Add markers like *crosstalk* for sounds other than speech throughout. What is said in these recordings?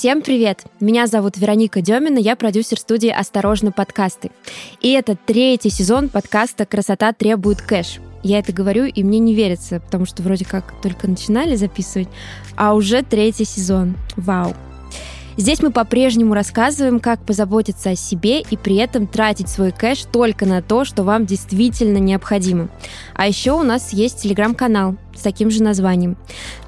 Всем привет! Меня зовут Вероника Демина, я продюсер студии «Осторожно, подкасты». И это третий сезон подкаста «Красота требует кэш». Я это говорю, и мне не верится, потому что вроде как только начинали записывать, а уже третий сезон. Вау! Здесь мы по-прежнему рассказываем, как позаботиться о себе и при этом тратить свой кэш только на то, что вам действительно необходимо. А еще у нас есть телеграм-канал с таким же названием.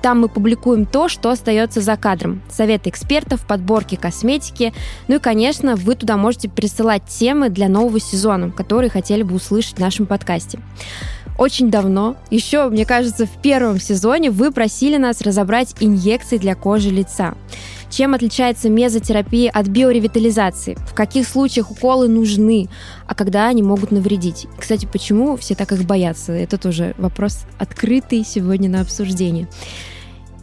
Там мы публикуем то, что остается за кадром. Советы экспертов, подборки косметики. Ну и, конечно, вы туда можете присылать темы для нового сезона, которые хотели бы услышать в нашем подкасте очень давно, еще, мне кажется, в первом сезоне вы просили нас разобрать инъекции для кожи лица. Чем отличается мезотерапия от биоревитализации? В каких случаях уколы нужны? А когда они могут навредить? Кстати, почему все так их боятся? Это тоже вопрос открытый сегодня на обсуждение.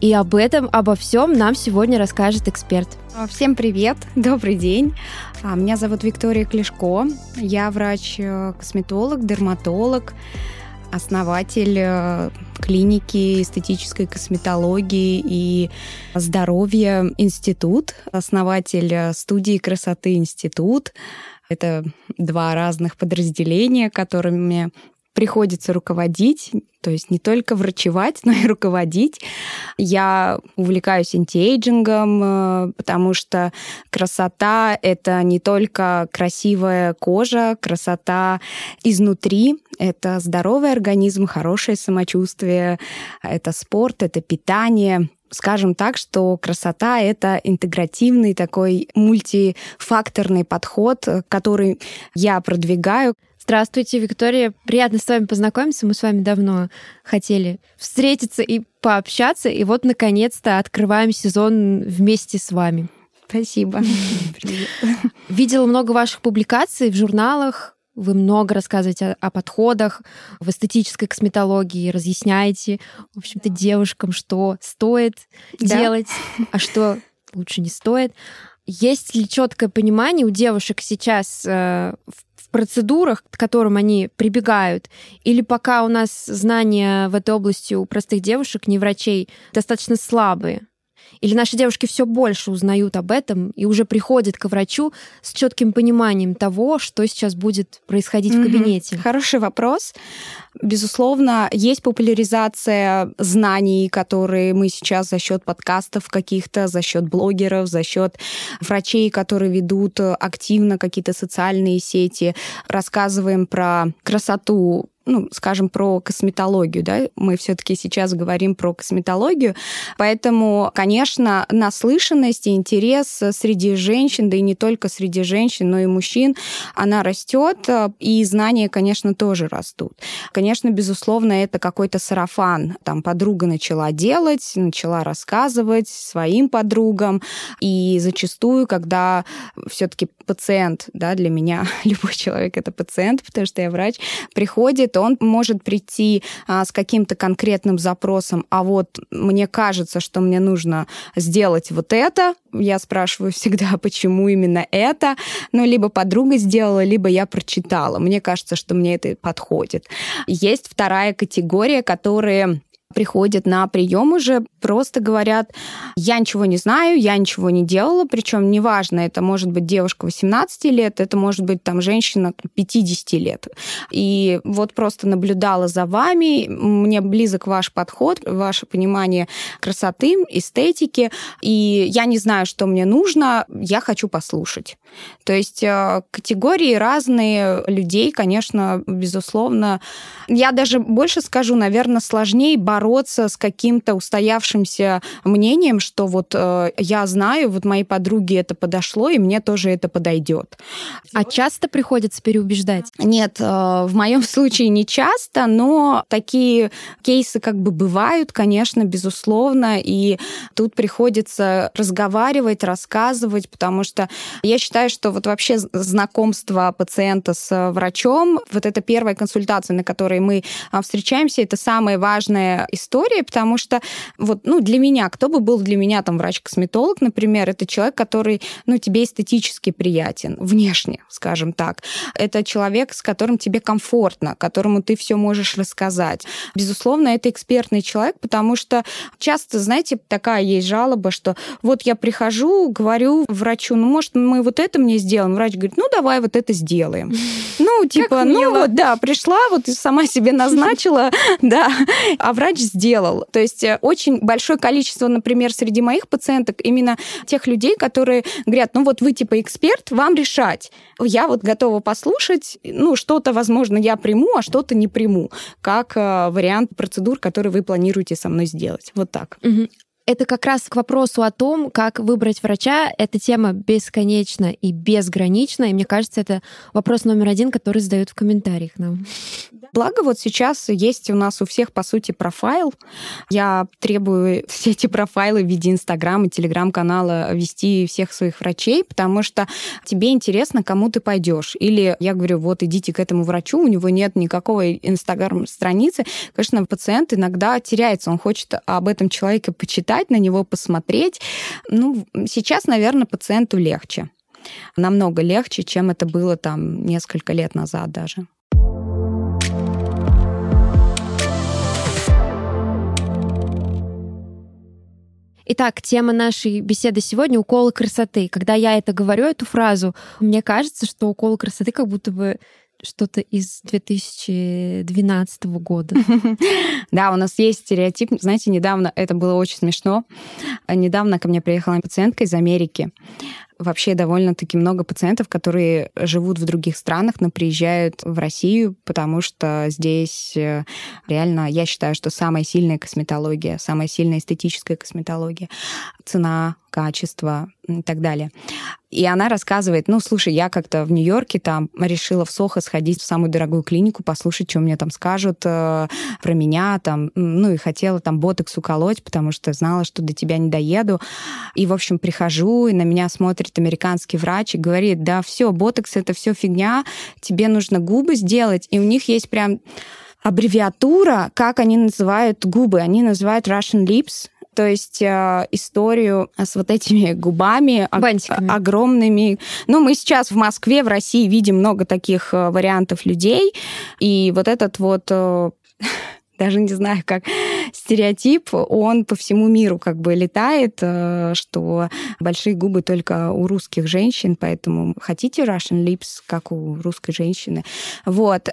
И об этом, обо всем нам сегодня расскажет эксперт. Всем привет, *laughs* добрый день. А, меня зовут Виктория Клешко. Я врач-косметолог, дерматолог основатель э, клиники эстетической косметологии и здоровья институт, основатель э, студии красоты институт. Это два разных подразделения, которыми приходится руководить, то есть не только врачевать, *laughs* но и руководить. Я увлекаюсь антиэйджингом, э, потому что красота — это не только красивая кожа, красота изнутри, это здоровый организм, хорошее самочувствие, это спорт, это питание — скажем так, что красота — это интегративный такой мультифакторный подход, который я продвигаю. Здравствуйте, Виктория. Приятно с вами познакомиться. Мы с вами давно хотели встретиться и пообщаться. И вот, наконец-то, открываем сезон вместе с вами. Спасибо. *laughs* Видела много ваших публикаций в журналах. Вы много рассказываете о, о подходах в эстетической косметологии, разъясняете, в общем-то, девушкам, что стоит да. делать, а что лучше не стоит. Есть ли четкое понимание у девушек сейчас э, в процедурах, к которым они прибегают, или пока у нас знания в этой области у простых девушек, не врачей, достаточно слабые? Или наши девушки все больше узнают об этом и уже приходят к врачу с четким пониманием того, что сейчас будет происходить mm-hmm. в кабинете? Хороший вопрос. Безусловно, есть популяризация знаний, которые мы сейчас за счет подкастов каких-то, за счет блогеров, за счет врачей, которые ведут активно какие-то социальные сети, рассказываем про красоту ну, скажем, про косметологию, да, мы все-таки сейчас говорим про косметологию, поэтому, конечно, наслышанность и интерес среди женщин, да и не только среди женщин, но и мужчин, она растет, и знания, конечно, тоже растут. Конечно, безусловно, это какой-то сарафан. Там подруга начала делать, начала рассказывать своим подругам, и зачастую, когда все-таки пациент, да, для меня *laughs* любой человек это пациент, потому что я врач, приходит, он может прийти а, с каким-то конкретным запросом, а вот мне кажется, что мне нужно сделать вот это, я спрашиваю *laughs* всегда, почему именно это, ну, либо подруга сделала, либо я прочитала. Мне кажется, что мне это подходит. Есть вторая категория, которые приходят на прием уже, просто говорят, я ничего не знаю, я ничего не делала, причем неважно, это может быть девушка 18 лет, это может быть там женщина 50 лет. И вот просто наблюдала за вами, мне близок ваш подход, ваше понимание красоты, эстетики, и я не знаю, что мне нужно, я хочу послушать. То есть э, категории разные людей, конечно, безусловно. Я даже больше скажу, наверное, сложнее бороться бороться с каким-то устоявшимся мнением, что вот э, я знаю, вот моей подруге это подошло, и мне тоже это подойдет. А часто приходится переубеждать? Нет, э, в моем *laughs* случае не часто, но такие кейсы как бы бывают, конечно, безусловно, и тут приходится разговаривать, рассказывать, потому что я считаю, что вот вообще знакомство пациента с врачом, вот это первая консультация, на которой мы а, встречаемся, это самое важное история, потому что вот, ну, для меня, кто бы был для меня там врач-косметолог, например, это человек, который, ну, тебе эстетически приятен, внешне, скажем так. Это человек, с которым тебе комфортно, которому ты все можешь рассказать. Безусловно, это экспертный человек, потому что часто, знаете, такая есть жалоба, что вот я прихожу, говорю врачу, ну, может, мы вот это мне сделаем? Врач говорит, ну, давай вот это сделаем. *laughs* Ну, типа, ну, вот, да, пришла, вот и сама себе назначила, *laughs* да, а врач сделал. То есть э, очень большое количество, например, среди моих пациенток именно тех людей, которые говорят, ну, вот вы, типа, эксперт, вам решать. Я вот готова послушать, ну, что-то, возможно, я приму, а что-то не приму, как э, вариант процедур, которые вы планируете со мной сделать. Вот так. Угу. Это как раз к вопросу о том, как выбрать врача. Эта тема бесконечна и безгранична, и мне кажется, это вопрос номер один, который задают в комментариях нам. Благо вот сейчас есть у нас у всех, по сути, профайл. Я требую *laughs* все эти профайлы в виде Инстаграма, Телеграм-канала вести всех своих врачей, потому что тебе интересно, кому ты пойдешь. Или я говорю, вот идите к этому врачу, у него нет никакой Инстаграм-страницы. Конечно, пациент иногда теряется, он хочет об этом человеке почитать, на него посмотреть. Ну, сейчас, наверное, пациенту легче. Намного легче, чем это было там несколько лет назад даже. Итак, тема нашей беседы сегодня — уколы красоты. Когда я это говорю, эту фразу, мне кажется, что уколы красоты как будто бы что-то из 2012 года. *laughs* Да, у нас есть стереотип. Знаете, недавно, это было очень смешно, недавно ко мне приехала пациентка из Америки. Вообще довольно-таки много пациентов, которые живут в других странах, но приезжают в Россию, потому что здесь э, реально, я считаю, что самая сильная косметология, самая сильная эстетическая косметология. Цена, качество и так далее. И она рассказывает, ну, слушай, я как-то в Нью-Йорке там решила в Сохо сходить в самую дорогую клинику, послушать, что мне там скажут э, про меня, там, ну, и хотела там ботокс уколоть, потому что знала, что до тебя не доеду. И, в общем, прихожу, и на меня смотрит американский врач и говорит, да, все, ботокс это все фигня, тебе нужно губы сделать, и у них есть прям аббревиатура, как они называют губы. Они называют Russian lips, то есть э, историю с вот этими губами Бантиками. огромными. Ну, мы сейчас в Москве, в России видим много таких э, вариантов людей, и вот этот вот э, *laughs* даже не знаю, как стереотип, он по всему миру как бы летает, э, что большие губы только у русских женщин, поэтому хотите Russian lips, как у русской женщины. Вот.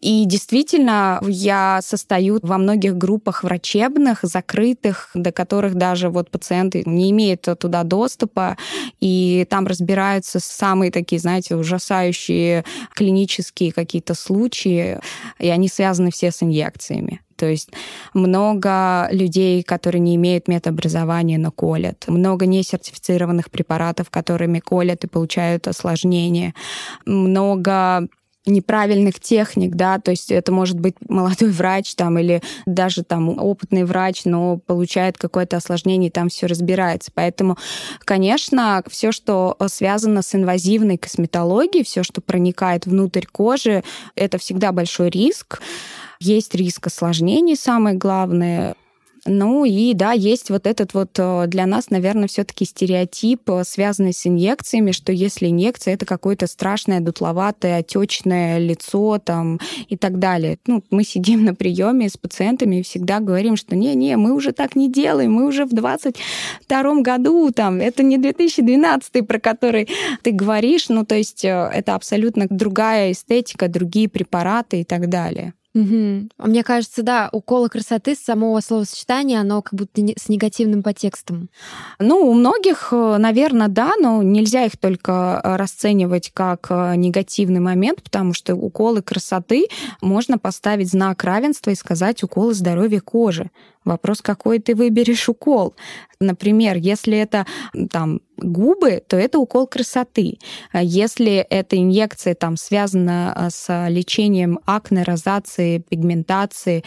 И действительно, я состою во многих группах врачебных, закрытых, до которых даже вот пациенты не имеют туда доступа, и там разбираются самые такие, знаете, ужасающие клинические какие-то случаи, и они связаны все с инъекциями. То есть много людей, которые не имеют медобразования, но колят. Много несертифицированных препаратов, которыми колят и получают осложнения. Много неправильных техник, да, то есть это может быть молодой врач там или даже там опытный врач, но получает какое-то осложнение, и там все разбирается. Поэтому, конечно, все, что связано с инвазивной косметологией, все, что проникает внутрь кожи, это всегда большой риск. Есть риск осложнений, самое главное. Ну и да, есть вот этот вот э, для нас, наверное, все-таки стереотип, э, связанный с инъекциями, что если инъекция это какое-то страшное дутловатое отечное лицо там и так далее. Ну, мы сидим на приеме с пациентами и всегда говорим, что не-не, мы уже так не делаем, мы уже в 22 году там, это не 2012, про который ты говоришь, ну то есть э, это абсолютно другая эстетика, другие препараты и так далее. Угу. Мне кажется, да, уколы красоты с самого словосочетания, оно как будто с негативным подтекстом. Ну, у многих, э, наверное, да, но нельзя их только э, расценивать как э, негативный момент, потому что уколы красоты можно поставить знак равенства и сказать уколы здоровья кожи. Вопрос, какой ты выберешь укол. Например, если это там губы, то это укол красоты. Если эта инъекция там связана а, с лечением акне, розации, пигментации,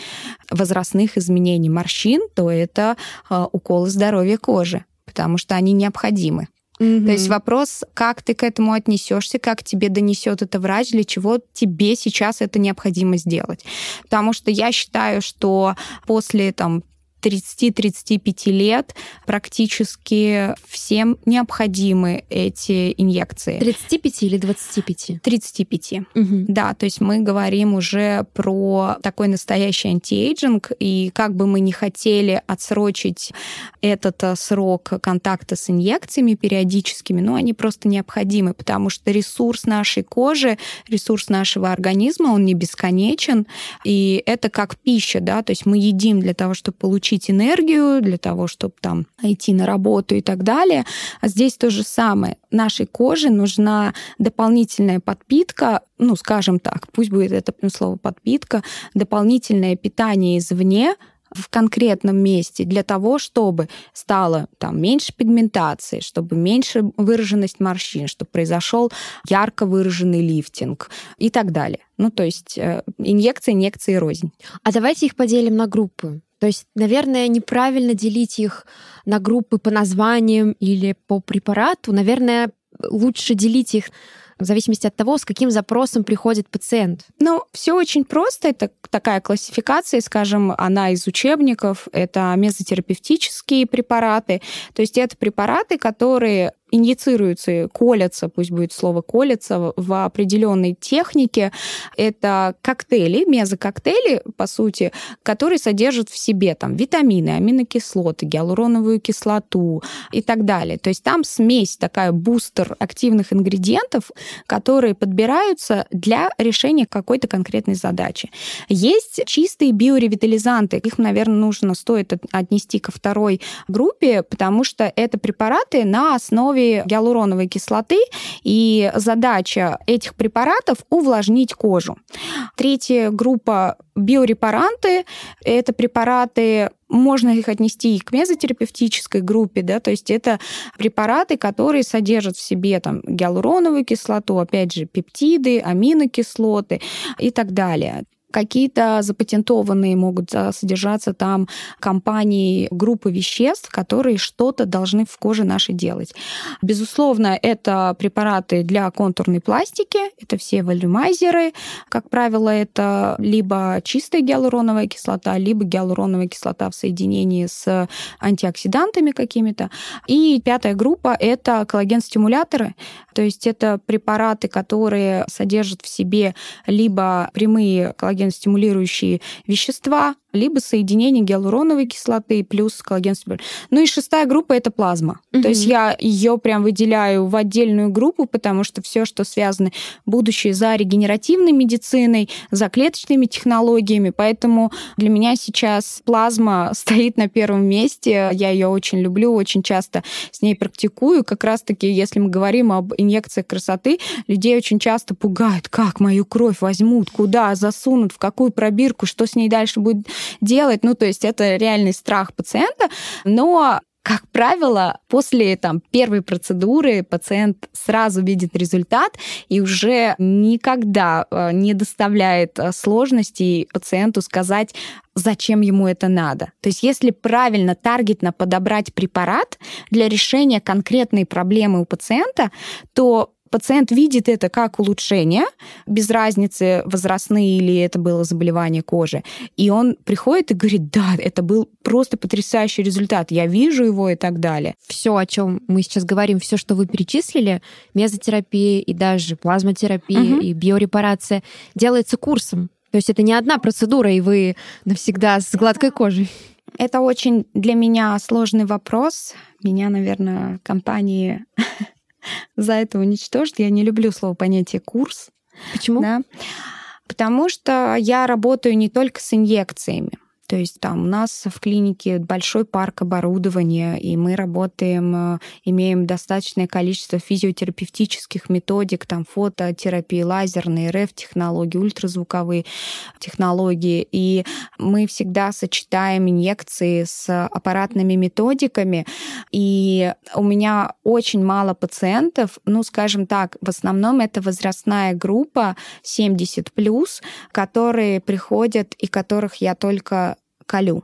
возрастных изменений морщин, то это а, уколы здоровья кожи, потому что они необходимы Mm-hmm. То есть вопрос, как ты к этому отнесешься, как тебе донесет это врач, для чего тебе сейчас это необходимо сделать. Потому что я считаю, что после там 30-35 лет практически всем необходимы эти инъекции. 35 или 25? 35. Угу. Да, то есть мы говорим уже про такой настоящий anti-aging, и как бы мы не хотели отсрочить этот э, срок контакта с инъекциями периодическими, но они просто необходимы, потому что ресурс нашей кожи, ресурс нашего организма, он не бесконечен, и это как пища, да, то есть мы едим для того, чтобы получить получить энергию для того, чтобы там идти на работу и так далее. А здесь то же самое. Нашей коже нужна дополнительная подпитка, ну, скажем так, пусть будет это слово подпитка, дополнительное питание извне, в конкретном месте для того, чтобы стало там меньше пигментации, чтобы меньше выраженность морщин, чтобы произошел ярко выраженный лифтинг и так далее. Ну, то есть э, инъекции, инъекции, рознь. А давайте их поделим на группы. То есть, наверное, неправильно делить их на группы по названиям или по препарату. Наверное, лучше делить их в зависимости от того, с каким запросом приходит пациент? Ну, все очень просто. Это такая классификация, скажем, она из учебников. Это мезотерапевтические препараты. То есть это препараты, которые инъецируются, колятся, пусть будет слово колятся, в определенной технике. Это коктейли, мезококтейли, по сути, которые содержат в себе там витамины, аминокислоты, гиалуроновую кислоту и так далее. То есть там смесь, такая бустер активных ингредиентов, которые подбираются для решения какой-то конкретной задачи. Есть чистые биоревитализанты. Их, наверное, нужно, стоит отнести ко второй группе, потому что это препараты на основе основе гиалуроновой кислоты, и задача этих препаратов — увлажнить кожу. Третья группа биорепаранты — это препараты можно их отнести и к мезотерапевтической группе, да, то есть это препараты, которые содержат в себе там гиалуроновую кислоту, опять же, пептиды, аминокислоты и так далее. Какие-то запатентованные могут содержаться там компании, группы веществ, которые что-то должны в коже нашей делать. Безусловно, это препараты для контурной пластики, это все волюмайзеры. Как правило, это либо чистая гиалуроновая кислота, либо гиалуроновая кислота в соединении с антиоксидантами какими-то. И пятая группа — это коллаген-стимуляторы, то есть это препараты, которые содержат в себе либо прямые коллаген коллаген-стимулирующие вещества, либо соединение гиалуроновой кислоты плюс коллаген Ну и шестая группа это плазма. Угу. То есть я ее прям выделяю в отдельную группу, потому что все, что связано будущее за регенеративной медициной, за клеточными технологиями, поэтому для меня сейчас плазма *laughs* стоит на первом месте. Я ее очень люблю, очень часто с ней практикую. Как раз-таки, если мы говорим об инъекциях красоты, людей очень часто пугают, как мою кровь возьмут, куда засунут, в какую пробирку, что с ней дальше будет делать. Ну, то есть это реальный страх пациента. Но как правило, после там, первой процедуры пациент сразу видит результат и уже никогда э, не доставляет э, сложностей пациенту сказать, зачем ему это надо. То есть если правильно таргетно подобрать препарат для решения конкретной проблемы у пациента, то Пациент видит это как улучшение, без разницы, возрастные или это было заболевание кожи. И он приходит и говорит, да, это был просто потрясающий результат, я вижу его и так далее. Все, о чем мы сейчас говорим, все, что вы перечислили, мезотерапия и даже плазмотерапия угу. и биорепарация, делается курсом. То есть это не одна процедура, и вы навсегда с гладкой кожей. Это очень для меня сложный вопрос. Меня, наверное, компании за это уничтожить. Я не люблю слово понятие курс. Почему? Да. Потому что я работаю не только с инъекциями. То есть там у нас в клинике большой парк оборудования, и мы работаем, э, имеем достаточное количество физиотерапевтических методик, там фототерапии, лазерные, РФ-технологии, ультразвуковые технологии. И мы всегда сочетаем инъекции с аппаратными методиками. И у меня очень мало пациентов, ну, скажем так, в основном это возрастная группа 70+, которые приходят и которых я только колю.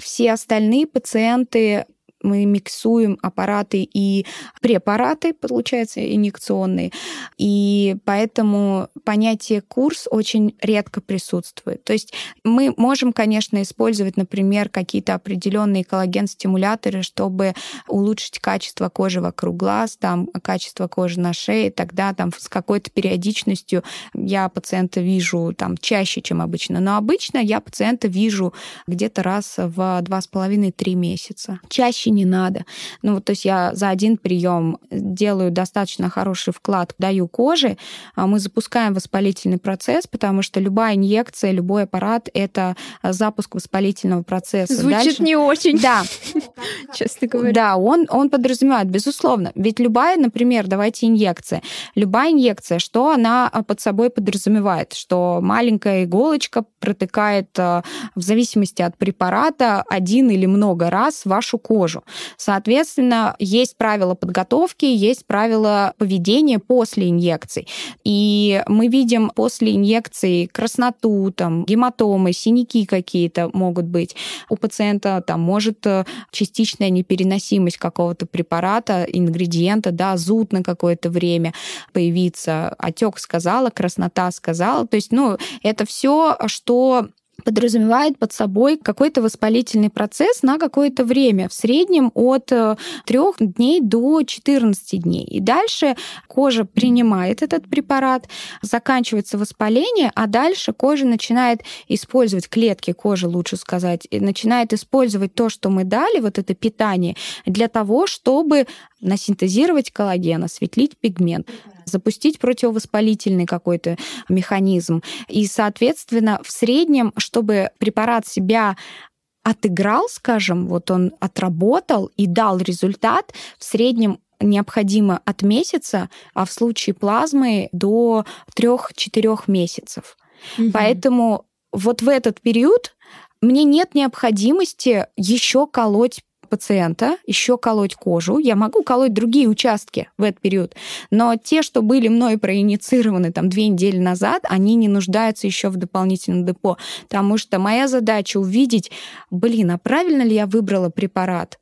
Все остальные пациенты мы миксуем аппараты и препараты, получается, инъекционные. И поэтому понятие курс очень редко присутствует. То есть мы можем, конечно, использовать, например, какие-то определенные коллаген-стимуляторы, чтобы улучшить качество кожи вокруг глаз, там, качество кожи на шее, тогда там с какой-то периодичностью я пациента вижу там чаще, чем обычно. Но обычно я пациента вижу где-то раз в два с половиной-три месяца. Чаще не надо. Ну вот, то есть я за один прием делаю достаточно хороший вклад, даю коже, а мы запускаем воспалительный процесс, потому что любая инъекция, любой аппарат — это запуск воспалительного процесса. Звучит Дальше... не очень. Да. *laughs* Честно говоря. Да, он, он подразумевает, безусловно. Ведь любая, например, давайте инъекция. Любая инъекция, что она под собой подразумевает? Что маленькая иголочка протыкает в зависимости от препарата один или много раз вашу кожу. Соответственно, есть правила подготовки, есть правила поведения после инъекций. И мы видим после инъекции красноту, там, гематомы, синяки какие-то могут быть. У пациента там может э, частичная непереносимость какого-то препарата, ингредиента, да, зуд на какое-то время появиться. Отек сказала, краснота сказала. То есть, ну, это все, что подразумевает под собой какой-то воспалительный процесс на какое-то время, в среднем от 3 э, дней до 14 дней. И дальше кожа принимает этот препарат, заканчивается воспаление, а дальше кожа начинает использовать клетки кожи, лучше сказать, начинает использовать то, что мы дали, вот это питание, для того, чтобы насинтезировать коллаген, осветлить пигмент запустить противовоспалительный какой-то механизм. И, соответственно, в среднем, чтобы препарат себя отыграл, скажем, вот он отработал и дал результат, в среднем необходимо от месяца, а в случае плазмы до 3-4 месяцев. Угу. Поэтому вот в этот период мне нет необходимости еще колоть пациента еще колоть кожу. Я могу колоть другие участки в этот период. Но те, что были мной проинициированы там две недели назад, они не нуждаются еще в дополнительном депо. Потому что моя задача увидеть, блин, а правильно ли я выбрала препарат?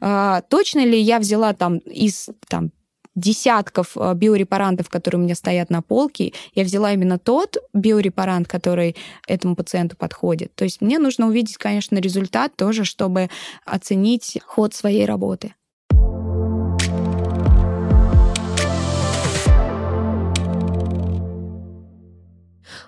А, точно ли я взяла там из там, десятков э, биорепарантов, которые у меня стоят на полке, я взяла именно тот биорепарант, который этому пациенту подходит. То есть мне нужно увидеть, конечно, результат тоже, чтобы оценить ход своей работы.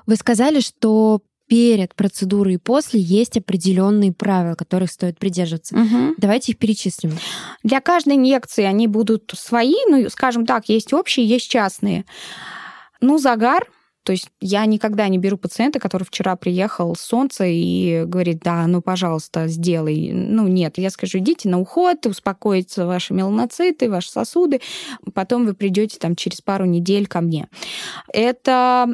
Вы сказали, что перед процедурой и после есть определенные правила, которых стоит придерживаться. Угу. Давайте их перечислим. Для каждой инъекции они будут свои, ну, скажем так, есть общие, есть частные. Ну, загар то есть я никогда не беру пациента, который вчера приехал с солнца и говорит, да, ну, пожалуйста, сделай. Ну, нет, я скажу, идите на уход, успокоятся ваши меланоциты, ваши сосуды, потом вы придете там через пару недель ко мне. Это,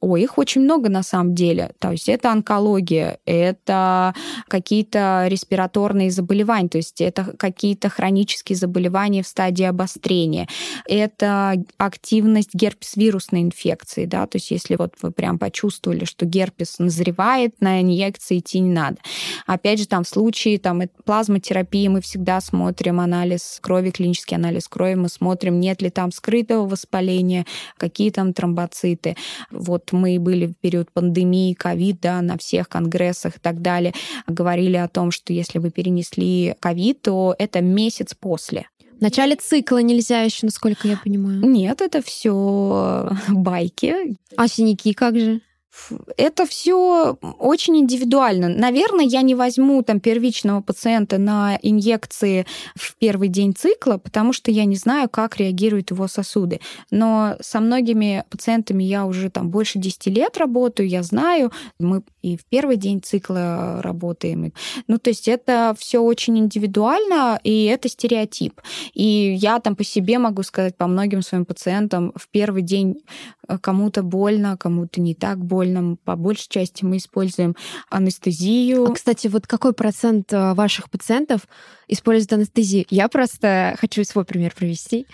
ой, их очень много на самом деле. То есть это онкология, это какие-то респираторные заболевания, то есть это какие-то хронические заболевания в стадии обострения, это активность герпес-вирусной инфекции, да, то есть если вот вы прям почувствовали, что герпес назревает, на инъекции идти не надо. Опять же, там в случае там, плазмотерапии мы всегда смотрим анализ крови, клинический анализ крови, мы смотрим, нет ли там скрытого воспаления, какие там тромбоциты. Вот мы были в период пандемии, ковид, да, на всех конгрессах и так далее, говорили о том, что если вы перенесли ковид, то это месяц после. В начале цикла нельзя еще, насколько я понимаю. Нет, это все *laughs* байки. А синяки как же? Это все очень индивидуально. Наверное, я не возьму там первичного пациента на инъекции в первый день цикла, потому что я не знаю, как реагируют его сосуды. Но со многими пациентами я уже там больше 10 лет работаю, я знаю, мы и в первый день цикла работаем. Ну, то есть это все очень индивидуально, и это стереотип. И я там по себе могу сказать, по многим своим пациентам, в первый день э, кому-то больно, кому-то не так больно. По большей части мы используем анестезию. А, кстати, вот какой процент э, ваших пациентов используют анестезию? Я просто хочу свой пример провести.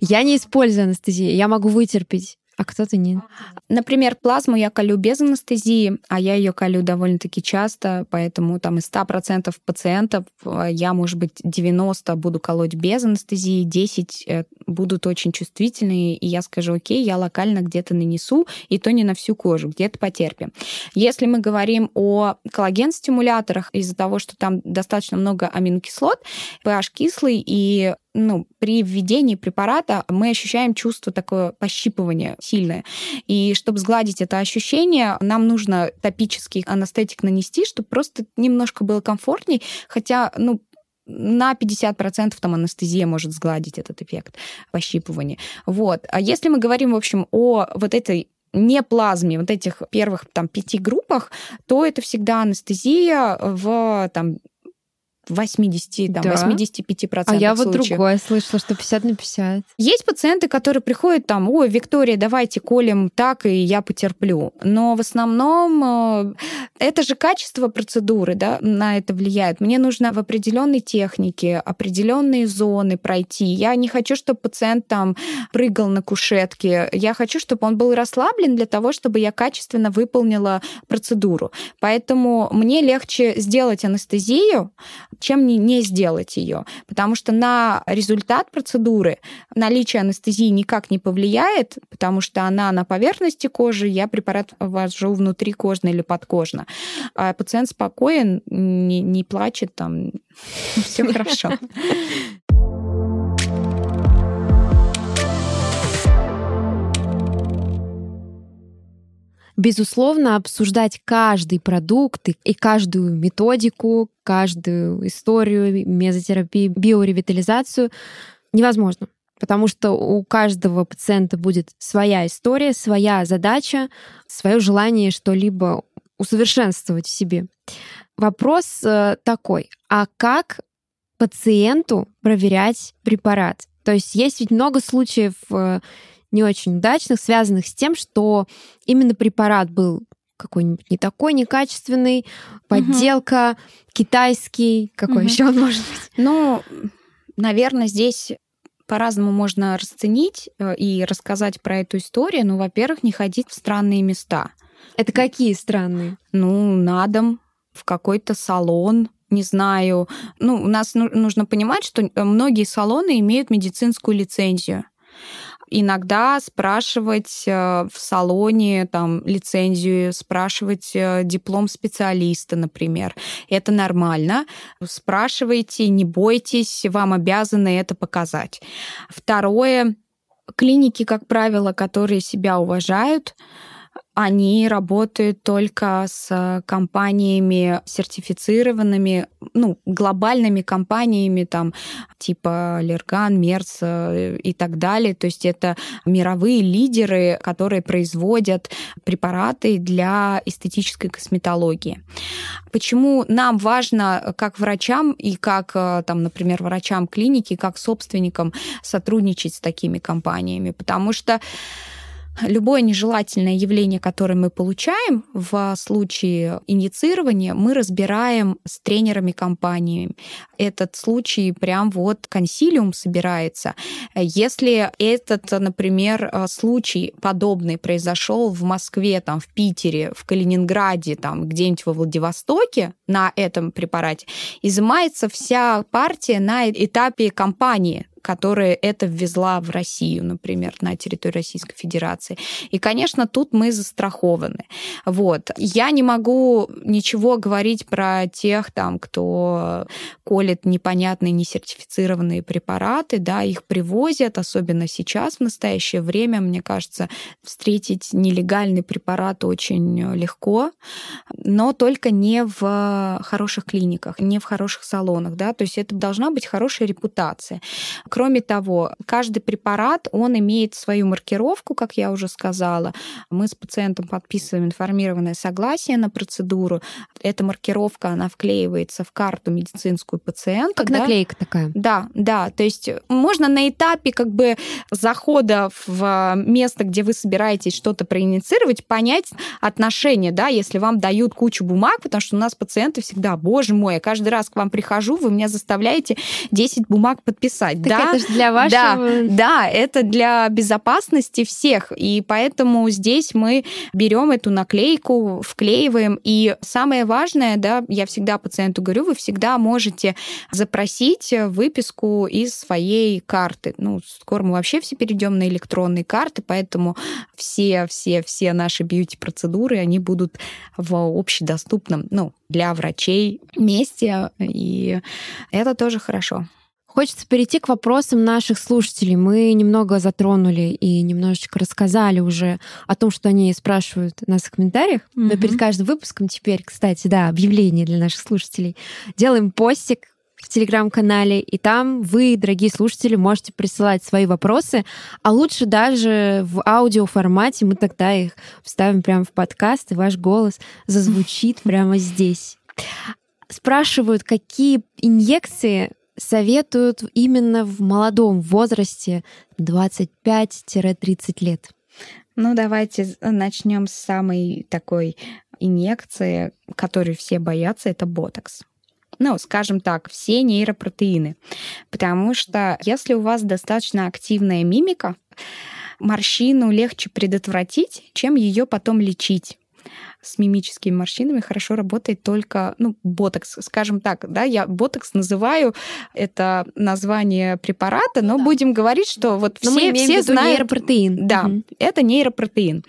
Я не использую анестезию, я могу вытерпеть а кто-то нет. Например, плазму я колю без анестезии, а я ее колю довольно-таки часто, поэтому там из 100% пациентов э, я, может быть, 90 буду колоть без анестезии, 10 э, будут очень чувствительные, и я скажу, окей, я локально где-то нанесу, и то не на всю кожу, где-то потерпим. Если мы говорим о коллаген-стимуляторах, из-за того, что там достаточно много аминокислот, pH кислый, и ну, при введении препарата мы ощущаем чувство такое пощипывания сильное. И чтобы сгладить это ощущение, нам нужно топический анестетик нанести, чтобы просто немножко было комфортней, хотя, ну, на 50% там анестезия может сгладить этот эффект пощипывания. Вот. А если мы говорим, в общем, о вот этой не плазме, вот этих первых там пяти группах, то это всегда анестезия в там 80, там, да. 85% А я вот случаев. другое слышала, что 50 на 50. Есть пациенты, которые приходят там, ой, Виктория, давайте колем так, и я потерплю. Но в основном э, это же качество процедуры, да, на это влияет. Мне нужно в определенной технике определенные зоны пройти. Я не хочу, чтобы пациент там прыгал на кушетке. Я хочу, чтобы он был расслаблен для того, чтобы я качественно выполнила процедуру. Поэтому мне легче сделать анестезию, чем не, не сделать ее. Потому что на результат процедуры наличие анестезии никак не повлияет, потому что она на поверхности кожи, я препарат ввожу внутри кожно или подкожно. А пациент спокоен, не, не плачет, там *laughs* все хорошо. Безусловно, обсуждать каждый продукт и каждую методику, каждую историю мезотерапии, биоревитализацию невозможно. Потому что у каждого пациента будет своя история, своя задача, свое желание что-либо усовершенствовать в себе. Вопрос э, такой, а как пациенту проверять препарат? То есть есть ведь много случаев э, не очень удачных, связанных с тем, что именно препарат был какой-нибудь не такой некачественный, подделка, угу. китайский, какой угу. еще он может быть? Ну, наверное, здесь по-разному можно расценить э, и рассказать про эту историю. Ну, во-первых, не ходить в странные места. Это какие странные? Ну, на дом, в какой-то салон, не знаю. Ну, у нас нужно понимать, что многие салоны имеют медицинскую лицензию иногда спрашивать э, в салоне там лицензию, спрашивать э, диплом специалиста, например. Это нормально. Спрашивайте, не бойтесь, вам обязаны это показать. Второе, клиники, как правило, которые себя уважают, они работают только с компаниями сертифицированными, ну, глобальными компаниями, там, типа Лерган, Мерс э, и так далее. То есть это мировые лидеры, которые производят препараты для эстетической косметологии. Почему нам важно, как врачам и как, э, там, например, врачам клиники, как собственникам сотрудничать с такими компаниями? Потому что любое нежелательное явление, которое мы получаем в случае инициирования, мы разбираем с тренерами компании. Этот случай прям вот консилиум собирается. Если этот, например, случай подобный произошел в Москве, там, в Питере, в Калининграде, там, где-нибудь во Владивостоке на этом препарате, изымается вся партия на этапе кампании которая это ввезла в Россию, например, на территорию Российской Федерации. И, конечно, тут мы застрахованы. Вот. Я не могу ничего говорить про тех, там, кто колет непонятные, несертифицированные препараты, да, их привозят, особенно сейчас, в настоящее время, мне кажется, встретить нелегальный препарат очень легко, но только не в хороших клиниках, не в хороших салонах, да, то есть это должна быть хорошая репутация. Кроме того, каждый препарат, он имеет свою маркировку, как я уже сказала. Мы с пациентом подписываем информированное согласие на процедуру. Эта маркировка, она вклеивается в карту медицинскую пациента. Как да? наклейка такая. Да, да. То есть можно на этапе как бы захода в место, где вы собираетесь что-то проинициировать, понять отношения, да, если вам дают кучу бумаг, потому что у нас пациенты всегда, боже мой, я каждый раз к вам прихожу, вы меня заставляете 10 бумаг подписать. Так да, это же для вашего... Да, да, это для безопасности всех. И поэтому здесь мы берем эту наклейку, вклеиваем. И самое важное, да, я всегда пациенту говорю, вы всегда можете запросить выписку из своей карты. Ну, скоро мы вообще все перейдем на электронные карты, поэтому все, все, все наши бьюти-процедуры, они будут в общедоступном, ну, для врачей месте, и это тоже хорошо. Хочется перейти к вопросам наших слушателей. Мы немного затронули и немножечко рассказали уже о том, что они спрашивают нас в комментариях. Mm-hmm. Но перед каждым выпуском теперь, кстати, да, объявление для наших слушателей. Делаем постик в телеграм-канале, и там вы, дорогие слушатели, можете присылать свои вопросы, а лучше даже в аудиоформате, мы тогда их вставим прямо в подкаст, и ваш голос зазвучит прямо здесь. Спрашивают, какие инъекции советуют именно в молодом возрасте 25-30 лет? Ну, давайте начнем с самой такой инъекции, которой все боятся, это ботокс ну, скажем так, все нейропротеины. Потому что если у вас достаточно активная мимика, морщину легче предотвратить, чем ее потом лечить с мимическими морщинами хорошо работает только, ну, ботокс, скажем так, да, я ботокс называю, это название препарата, но да. будем говорить, что вот но все, все знают... нейропротеин. Да, угу. это нейропротеин.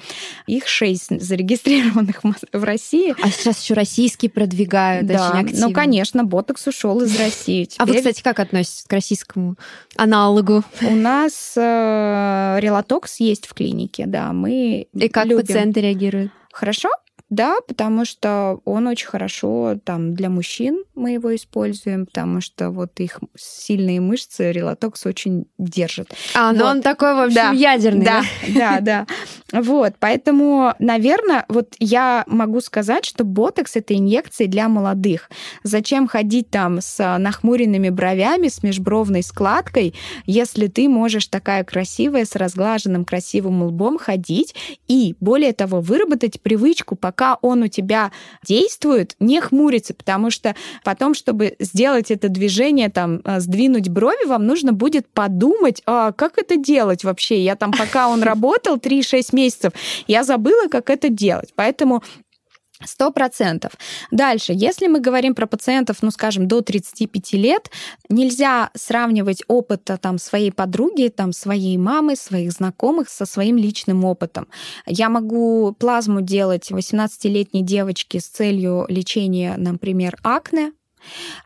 Их шесть зарегистрированных в России. А сейчас еще российские продвигают да. очень активно. Ну, конечно, ботокс ушел из России. Теперь... А вы, кстати, как относитесь к российскому аналогу? У нас э, релатокс есть в клинике, да, мы И как любим. пациенты реагируют? Хорошо, да, потому что он очень хорошо там для мужчин мы его используем, потому что вот их сильные мышцы релатокс очень держит. А, ну вот. он такой, в общем, да. ядерный. Да, да, да. Вот, поэтому, наверное, вот я могу сказать, что ботокс это инъекции для молодых. Зачем ходить там с нахмуренными бровями, с межбровной складкой, если ты можешь такая красивая, с разглаженным красивым лбом ходить и, более того, выработать привычку, пока пока он у тебя действует, не хмурится, потому что потом, чтобы сделать это движение, там, э, сдвинуть брови, вам нужно будет подумать, а как это делать вообще. Я там, пока он работал 3-6 месяцев, я забыла, как это делать. Поэтому Сто процентов. Дальше, если мы говорим про пациентов, ну, скажем, до 35 лет, нельзя сравнивать опыт там, своей подруги, там, своей мамы, своих знакомых со своим личным опытом. Я могу плазму делать 18-летней девочке с целью лечения, например, акне,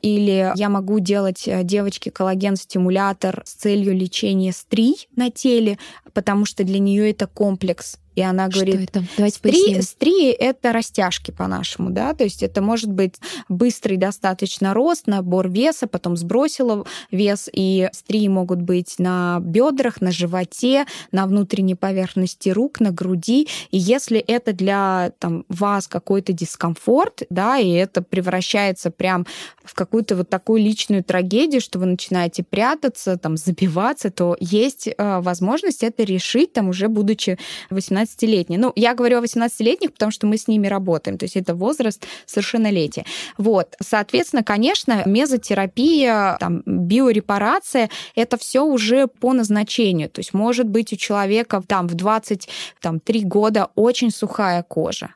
или я могу делать э, девочке коллаген-стимулятор с целью лечения стрий на теле, потому что для нее это комплекс и она говорит, что это? Давайте стри, стри это растяжки по-нашему, да, то есть это может быть быстрый достаточно рост, набор веса, потом сбросила вес, и стри могут быть на бедрах, на животе, на внутренней поверхности рук, на груди, и если это для там, вас какой-то дискомфорт, да, и это превращается прям в какую-то вот такую личную трагедию, что вы начинаете прятаться, там, забиваться, то есть э, возможность это решить, там, уже будучи 18 18-летние. Ну, я говорю о 18-летних, потому что мы с ними работаем, то есть это возраст совершеннолетия. Вот, соответственно, конечно, мезотерапия, там, биорепарация, это все уже по назначению. То есть может быть у человека там в 23 года очень сухая кожа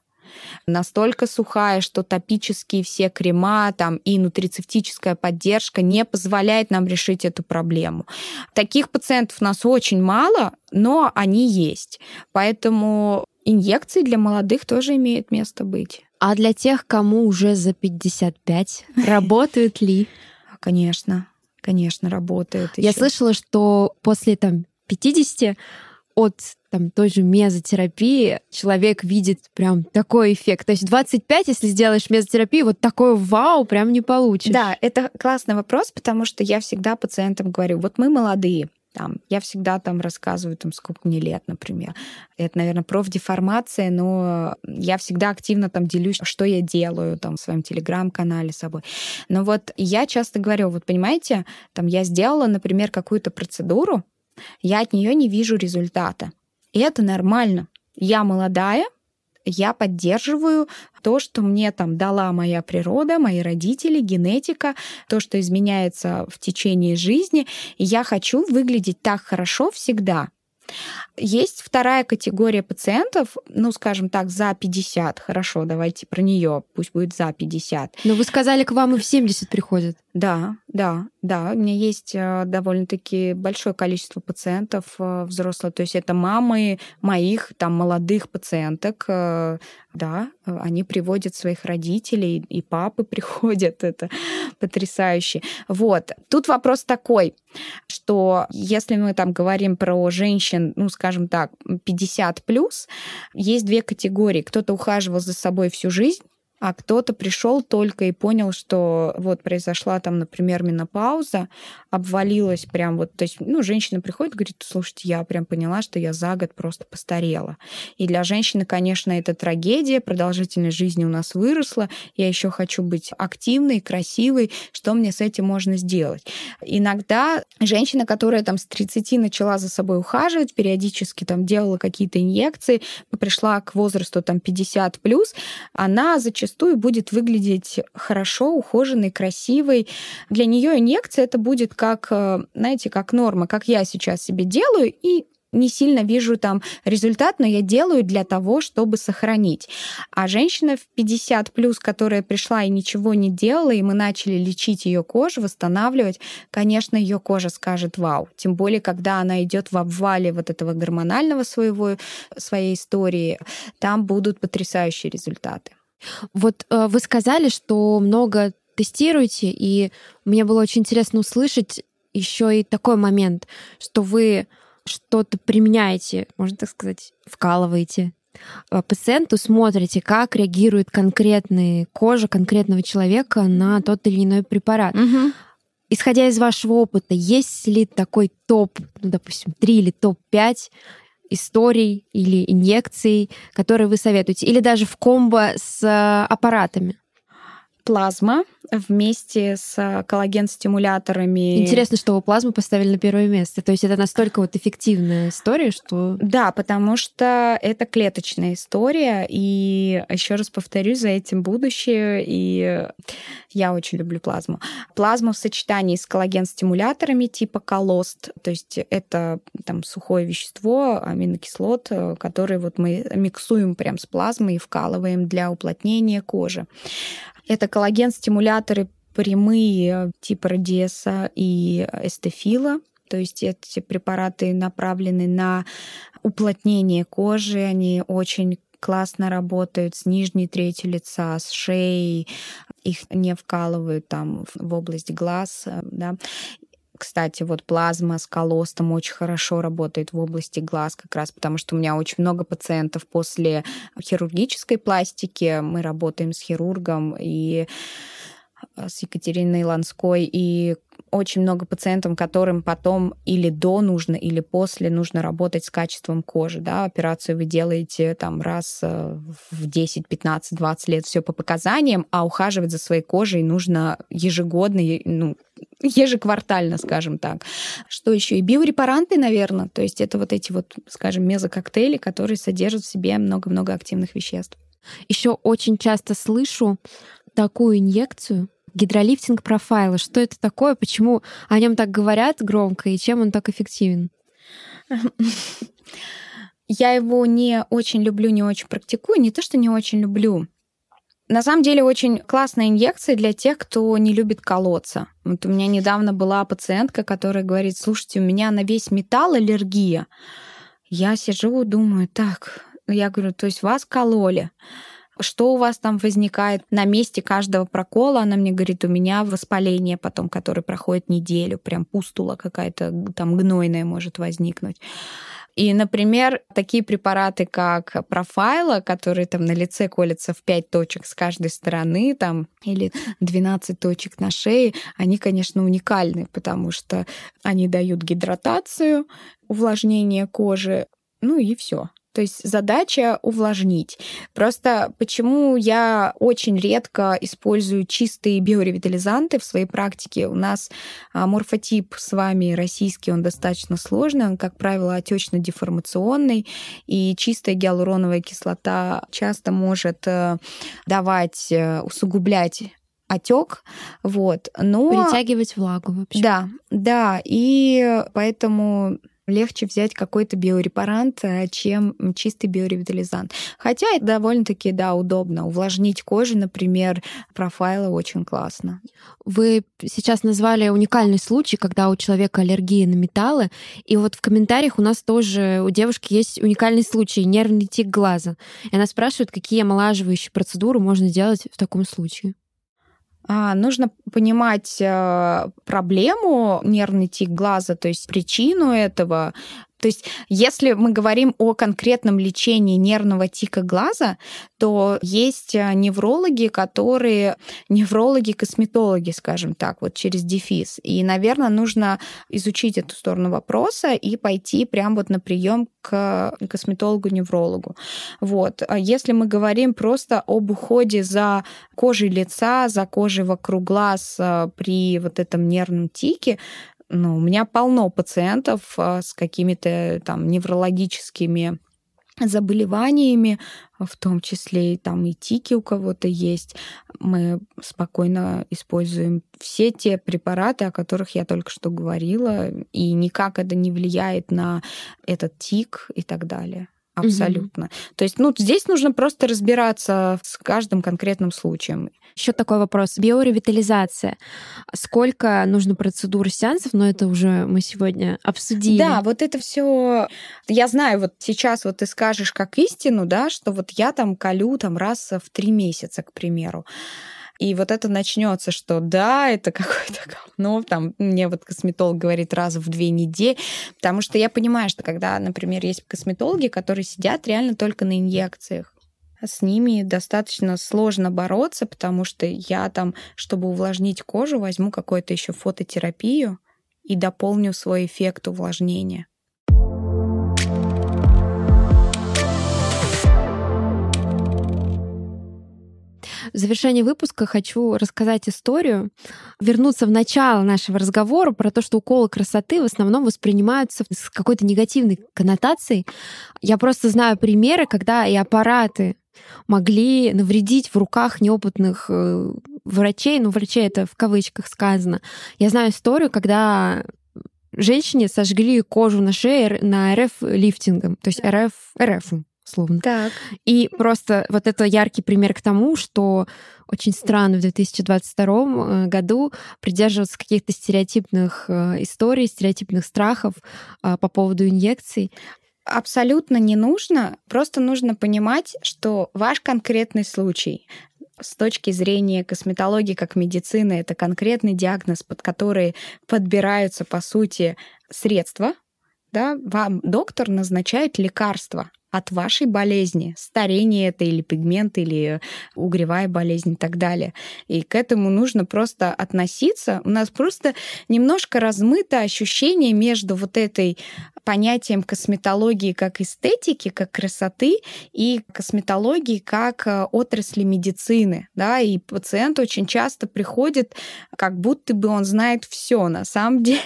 настолько сухая, что топические все крема там, и нутрицептическая поддержка не позволяет нам решить эту проблему. Таких пациентов у нас очень мало, но они есть. Поэтому инъекции для молодых тоже имеют место быть. А для тех, кому уже за 55, *laughs* работают ли? Конечно, конечно, работают. Я слышала, что после там 50 от там, той же мезотерапии человек видит прям такой эффект. То есть 25, если сделаешь мезотерапию, вот такой вау прям не получишь. Да, это классный вопрос, потому что я всегда пациентам говорю, вот мы молодые, там, я всегда там рассказываю, там, сколько мне лет, например. Это, наверное, профдеформация, но я всегда активно там делюсь, что я делаю там в своем телеграм-канале с собой. Но вот я часто говорю, вот понимаете, там я сделала, например, какую-то процедуру, я от нее не вижу результата. И это нормально. Я молодая, я поддерживаю то, что мне там дала моя природа, мои родители, генетика, то, что изменяется в течение жизни. И я хочу выглядеть так хорошо всегда. Есть вторая категория пациентов, ну, скажем так, за 50. Хорошо, давайте про нее, пусть будет за 50. Но вы сказали, к вам и в 70 приходят. Да, да, да. У меня есть э, довольно-таки большое количество пациентов э, взрослых. То есть это мамы моих там молодых пациенток. Э, да, они приводят своих родителей, и папы *laughs* приходят. Это потрясающе. Вот. Тут вопрос такой, что если мы там говорим про женщин, ну, скажем так, 50 плюс, есть две категории. Кто-то ухаживал за собой всю жизнь, а кто-то пришел только и понял, что вот произошла там, например, менопауза, обвалилась прям вот, то есть, ну, женщина приходит говорит, слушайте, я прям поняла, что я за год просто постарела. И для женщины, конечно, это трагедия, продолжительность жизни у нас выросла, я еще хочу быть активной, красивой, что мне с этим можно сделать? Иногда женщина, которая там с 30 начала за собой ухаживать, периодически там делала какие-то инъекции, пришла к возрасту там 50 плюс, она зачастую зачастую будет выглядеть хорошо, ухоженной, красивой. Для нее инъекция это будет как, э, знаете, как норма, как я сейчас себе делаю, и не сильно вижу там результат, но я делаю для того, чтобы сохранить. А женщина в 50 плюс, которая пришла и ничего не делала, и мы начали лечить ее кожу, восстанавливать, конечно, ее кожа скажет вау. Тем более, когда она идет в обвале вот этого гормонального своего, своей истории, там будут потрясающие результаты. Вот э, вы сказали, что много тестируете, и мне было очень интересно услышать еще и такой момент, что вы что-то применяете, можно так сказать, вкалываете э, пациенту, смотрите, как реагирует конкретная кожа конкретного человека на тот или иной препарат. Угу. Исходя из вашего опыта, есть ли такой топ, ну, допустим, 3 или топ-5 историй или инъекций, которые вы советуете, или даже в комбо с э, аппаратами? Плазма вместе с коллаген-стимуляторами. Интересно, что вы плазму поставили на первое место. То есть это настолько вот эффективная история, что... Да, потому что это клеточная история, и еще раз повторюсь, за этим будущее, и я очень люблю плазму. Плазма в сочетании с коллаген-стимуляторами типа колост, то есть это там сухое вещество, аминокислот, которые вот мы миксуем прям с плазмой и вкалываем для уплотнения кожи. Это коллаген-стимуляторы прямые типа радиеса и эстефила. То есть эти препараты направлены на уплотнение кожи, они очень классно работают с нижней трети лица, с шеей, их не вкалывают там в область глаз, да. Кстати, вот плазма с колостом очень хорошо работает в области глаз, как раз потому что у меня очень много пациентов после хирургической пластики. Мы работаем с хирургом и с Екатериной Ланской, и очень много пациентам, которым потом или до нужно, или после нужно работать с качеством кожи. Да? Операцию вы делаете там раз э, в 10, 15, 20 лет, все по показаниям, а ухаживать за своей кожей нужно ежегодно, ну, ежеквартально, скажем так. Что еще? И биорепаранты, наверное. То есть это вот эти вот, скажем, мезококтейли, которые содержат в себе много-много активных веществ. Еще очень часто слышу такую инъекцию, гидролифтинг профайла. Что это такое? Почему о нем так говорят громко и чем он так эффективен? Я его не очень люблю, не очень практикую. Не то, что не очень люблю. На самом деле очень классная инъекция для тех, кто не любит колоться. Вот у меня недавно была пациентка, которая говорит, слушайте, у меня на весь металл аллергия. Я сижу, думаю, так, я говорю, то есть вас кололи. Что у вас там возникает на месте каждого прокола? Она мне говорит, у меня воспаление потом, которое проходит неделю, прям пустула какая-то там гнойная может возникнуть. И, например, такие препараты, как профайла, которые там на лице колятся в 5 точек с каждой стороны, там, или 12 точек на шее, они, конечно, уникальны, потому что они дают гидратацию, увлажнение кожи, ну и все. То есть задача увлажнить. Просто почему я очень редко использую чистые биоревитализанты в своей практике? У нас а, морфотип с вами российский, он достаточно сложный, он, как правило, отечно-деформационный, и чистая гиалуроновая кислота часто может э, давать, э, усугублять отек, вот, но... Притягивать влагу вообще. Да, да, и поэтому легче взять какой-то биорепарант, э, чем чистый биоревитализант. Хотя это довольно-таки, да, удобно. Увлажнить кожу, например, профайла очень классно. Вы сейчас назвали уникальный случай, когда у человека аллергия на металлы. И вот в комментариях у нас тоже у девушки есть уникальный случай — нервный тик глаза. И она спрашивает, какие омолаживающие процедуры можно делать в таком случае. А, нужно понимать э, проблему нервный тик глаза, то есть причину этого, то есть, если мы говорим о конкретном лечении нервного тика глаза, то есть э, неврологи, которые неврологи-косметологи, скажем так, вот через дефис. И, наверное, нужно изучить эту сторону вопроса и пойти прямо вот на прием к косметологу-неврологу. Вот. А если мы говорим просто об уходе за кожей лица, за кожей вокруг глаз э, при вот этом нервном тике, ну, у меня полно пациентов а, с какими-то там неврологическими заболеваниями, в том числе и там и тики у кого-то есть. Мы спокойно используем все те препараты, о которых я только что говорила, и никак это не влияет на этот тик и так далее. Абсолютно. Угу. То есть, ну, здесь нужно просто разбираться с каждым конкретным случаем. Еще такой вопрос. Биоревитализация. Сколько нужно процедур сеансов? Но это уже мы сегодня обсудили. Да, вот это все. Я знаю, вот сейчас вот ты скажешь как истину, да, что вот я там колю там раз в три месяца, к примеру. И вот это начнется, что да, это *laughs* какое-то говно, там мне вот косметолог говорит раз в две недели, потому что я понимаю, что когда, например, есть косметологи, которые сидят реально только на инъекциях, с ними достаточно сложно бороться, потому что я там, чтобы увлажнить кожу, возьму какую-то еще фототерапию и дополню свой эффект увлажнения. В завершении выпуска хочу рассказать историю, вернуться в начало нашего разговора про то, что уколы красоты в основном воспринимаются с какой-то негативной коннотацией. Я просто знаю примеры, когда и аппараты могли навредить в руках неопытных э, врачей, ну, врачей это в кавычках сказано. Я знаю историю, когда женщине сожгли кожу на шее на РФ-лифтингом, то есть РФ, РФ словно. Так. И просто вот это яркий пример к тому, что очень странно в 2022 э, году придерживаться каких-то стереотипных э, историй, стереотипных страхов а, по поводу инъекций. Абсолютно не нужно. Просто нужно понимать, что ваш конкретный случай с точки зрения косметологии как медицины, это конкретный диагноз, под который подбираются, по сути, средства, да, вам доктор назначает лекарства от вашей болезни, старение это или пигмент, или угревая болезнь и так далее. И к этому нужно просто относиться. У нас просто немножко размыто ощущение между вот этой понятием косметологии как эстетики, как красоты и косметологии как э, отрасли медицины. Да? И пациент очень часто приходит, как будто бы он знает все на самом деле.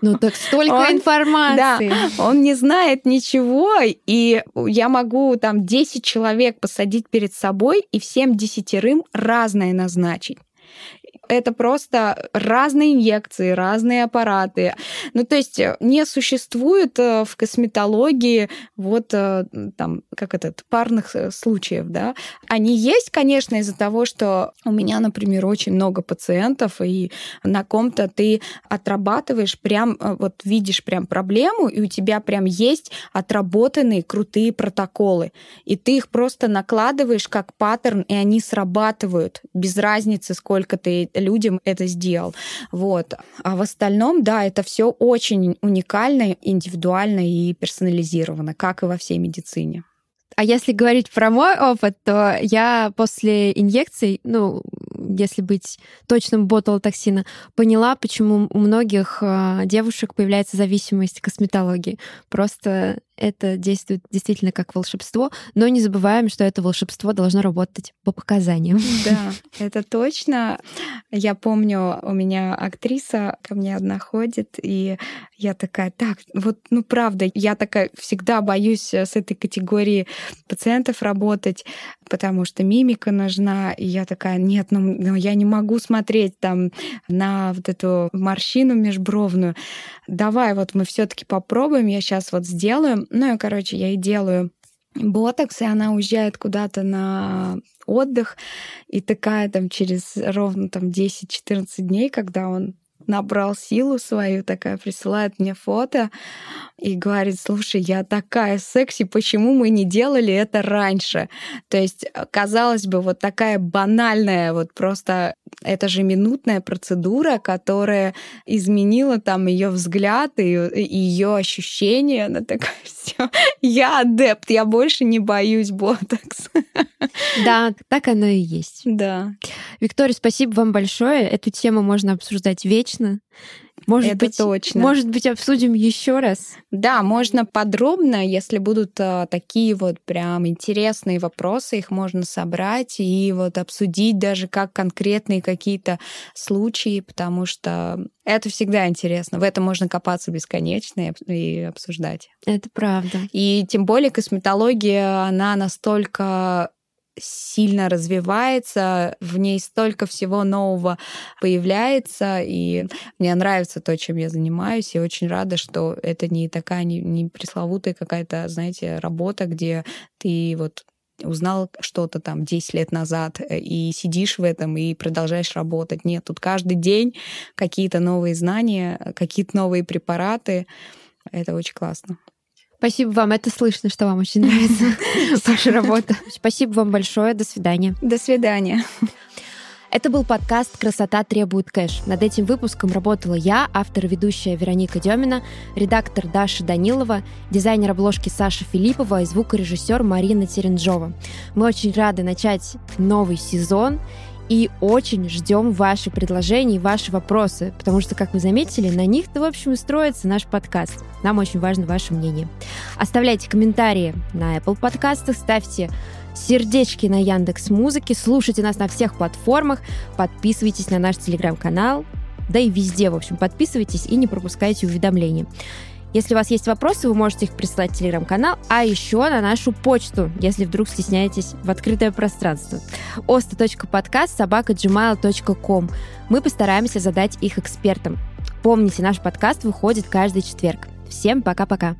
Ну так столько он, информации. Да, он не знает ничего, и я могу там 10 человек посадить перед собой и всем десятерым разное назначить это просто разные инъекции, разные аппараты. Ну, то есть э, не существует э, в косметологии вот э, там, как этот, парных случаев, да. Они есть, конечно, из-за того, что у меня, например, очень много пациентов, и на ком-то ты отрабатываешь прям, вот видишь прям проблему, и у тебя прям есть отработанные крутые протоколы, и ты их просто накладываешь как паттерн, и они срабатывают без разницы, сколько ты людям это сделал. Вот. А в остальном, да, это все очень уникально, индивидуально и персонализировано, как и во всей медицине. А если говорить про мой опыт, то я после инъекций, ну, если быть точным ботулотоксина, поняла, почему у многих а, девушек появляется зависимость к косметологии. Просто это действует действительно как волшебство, но не забываем, что это волшебство должно работать по показаниям. *laughs* Да, это точно. Я помню, у меня актриса ко мне одна ходит, и я такая, так, вот, ну правда, я такая всегда боюсь с этой категорией пациентов работать, потому что мимика нужна, и я такая, нет, ну, ну я не могу смотреть там на вот эту морщину межбровную. Давай вот мы все таки попробуем, я сейчас вот сделаю. Ну и, короче, я и делаю ботокс, и она уезжает куда-то на отдых, и такая там через ровно там 10-14 дней, когда он набрал силу свою, такая присылает мне фото и говорит, слушай, я такая секси, почему мы не делали это раньше? То есть, э, казалось бы, вот такая банальная, вот просто это же минутная процедура, которая изменила там ее взгляд и, и ее ощущения. Она такая, *laughs* все, я адепт, я больше не боюсь ботокс. Да, так оно и есть. Да. Виктория, спасибо вам большое. Эту тему можно обсуждать вечно. Может Это быть, точно. Может быть, обсудим еще раз. Да, можно подробно, если будут а, такие вот прям интересные вопросы, их можно собрать и вот обсудить даже как конкретные какие-то случаи, потому что это всегда интересно. В этом можно копаться бесконечно и обсуждать. Это правда. И тем более косметология, она настолько сильно развивается, в ней столько всего нового появляется, и мне нравится то, чем я занимаюсь, и очень рада, что это не такая, не, не пресловутая какая-то, знаете, работа, где ты вот узнал что-то там 10 лет назад э, и сидишь в этом и продолжаешь работать. Нет, тут каждый день какие-то новые знания, какие-то новые препараты. Это очень классно. Спасибо вам. Это слышно, что вам очень нравится *laughs* ваша работа. *laughs* Спасибо вам большое. До свидания. До свидания. Это был подкаст «Красота требует кэш». Над этим выпуском работала я, автор и ведущая Вероника Демина, редактор Даша Данилова, дизайнер обложки Саша Филиппова и звукорежиссер Марина Теренжова. Мы очень рады начать новый сезон и очень ждем ваши предложения и ваши вопросы, потому что, как вы заметили, на них-то, в общем, и строится наш подкаст. Нам очень важно ваше мнение. Оставляйте комментарии на Apple подкастах, ставьте сердечки на Яндекс Музыке, слушайте нас на всех платформах, подписывайтесь на наш телеграм-канал, да и везде, в общем, подписывайтесь и не пропускайте уведомления. Если у вас есть вопросы, вы можете их присылать в телеграм-канал, а еще на нашу почту, если вдруг стесняетесь в открытое пространство. osta.podcast. Мы постараемся задать их экспертам. Помните, наш подкаст выходит каждый четверг. Всем пока-пока.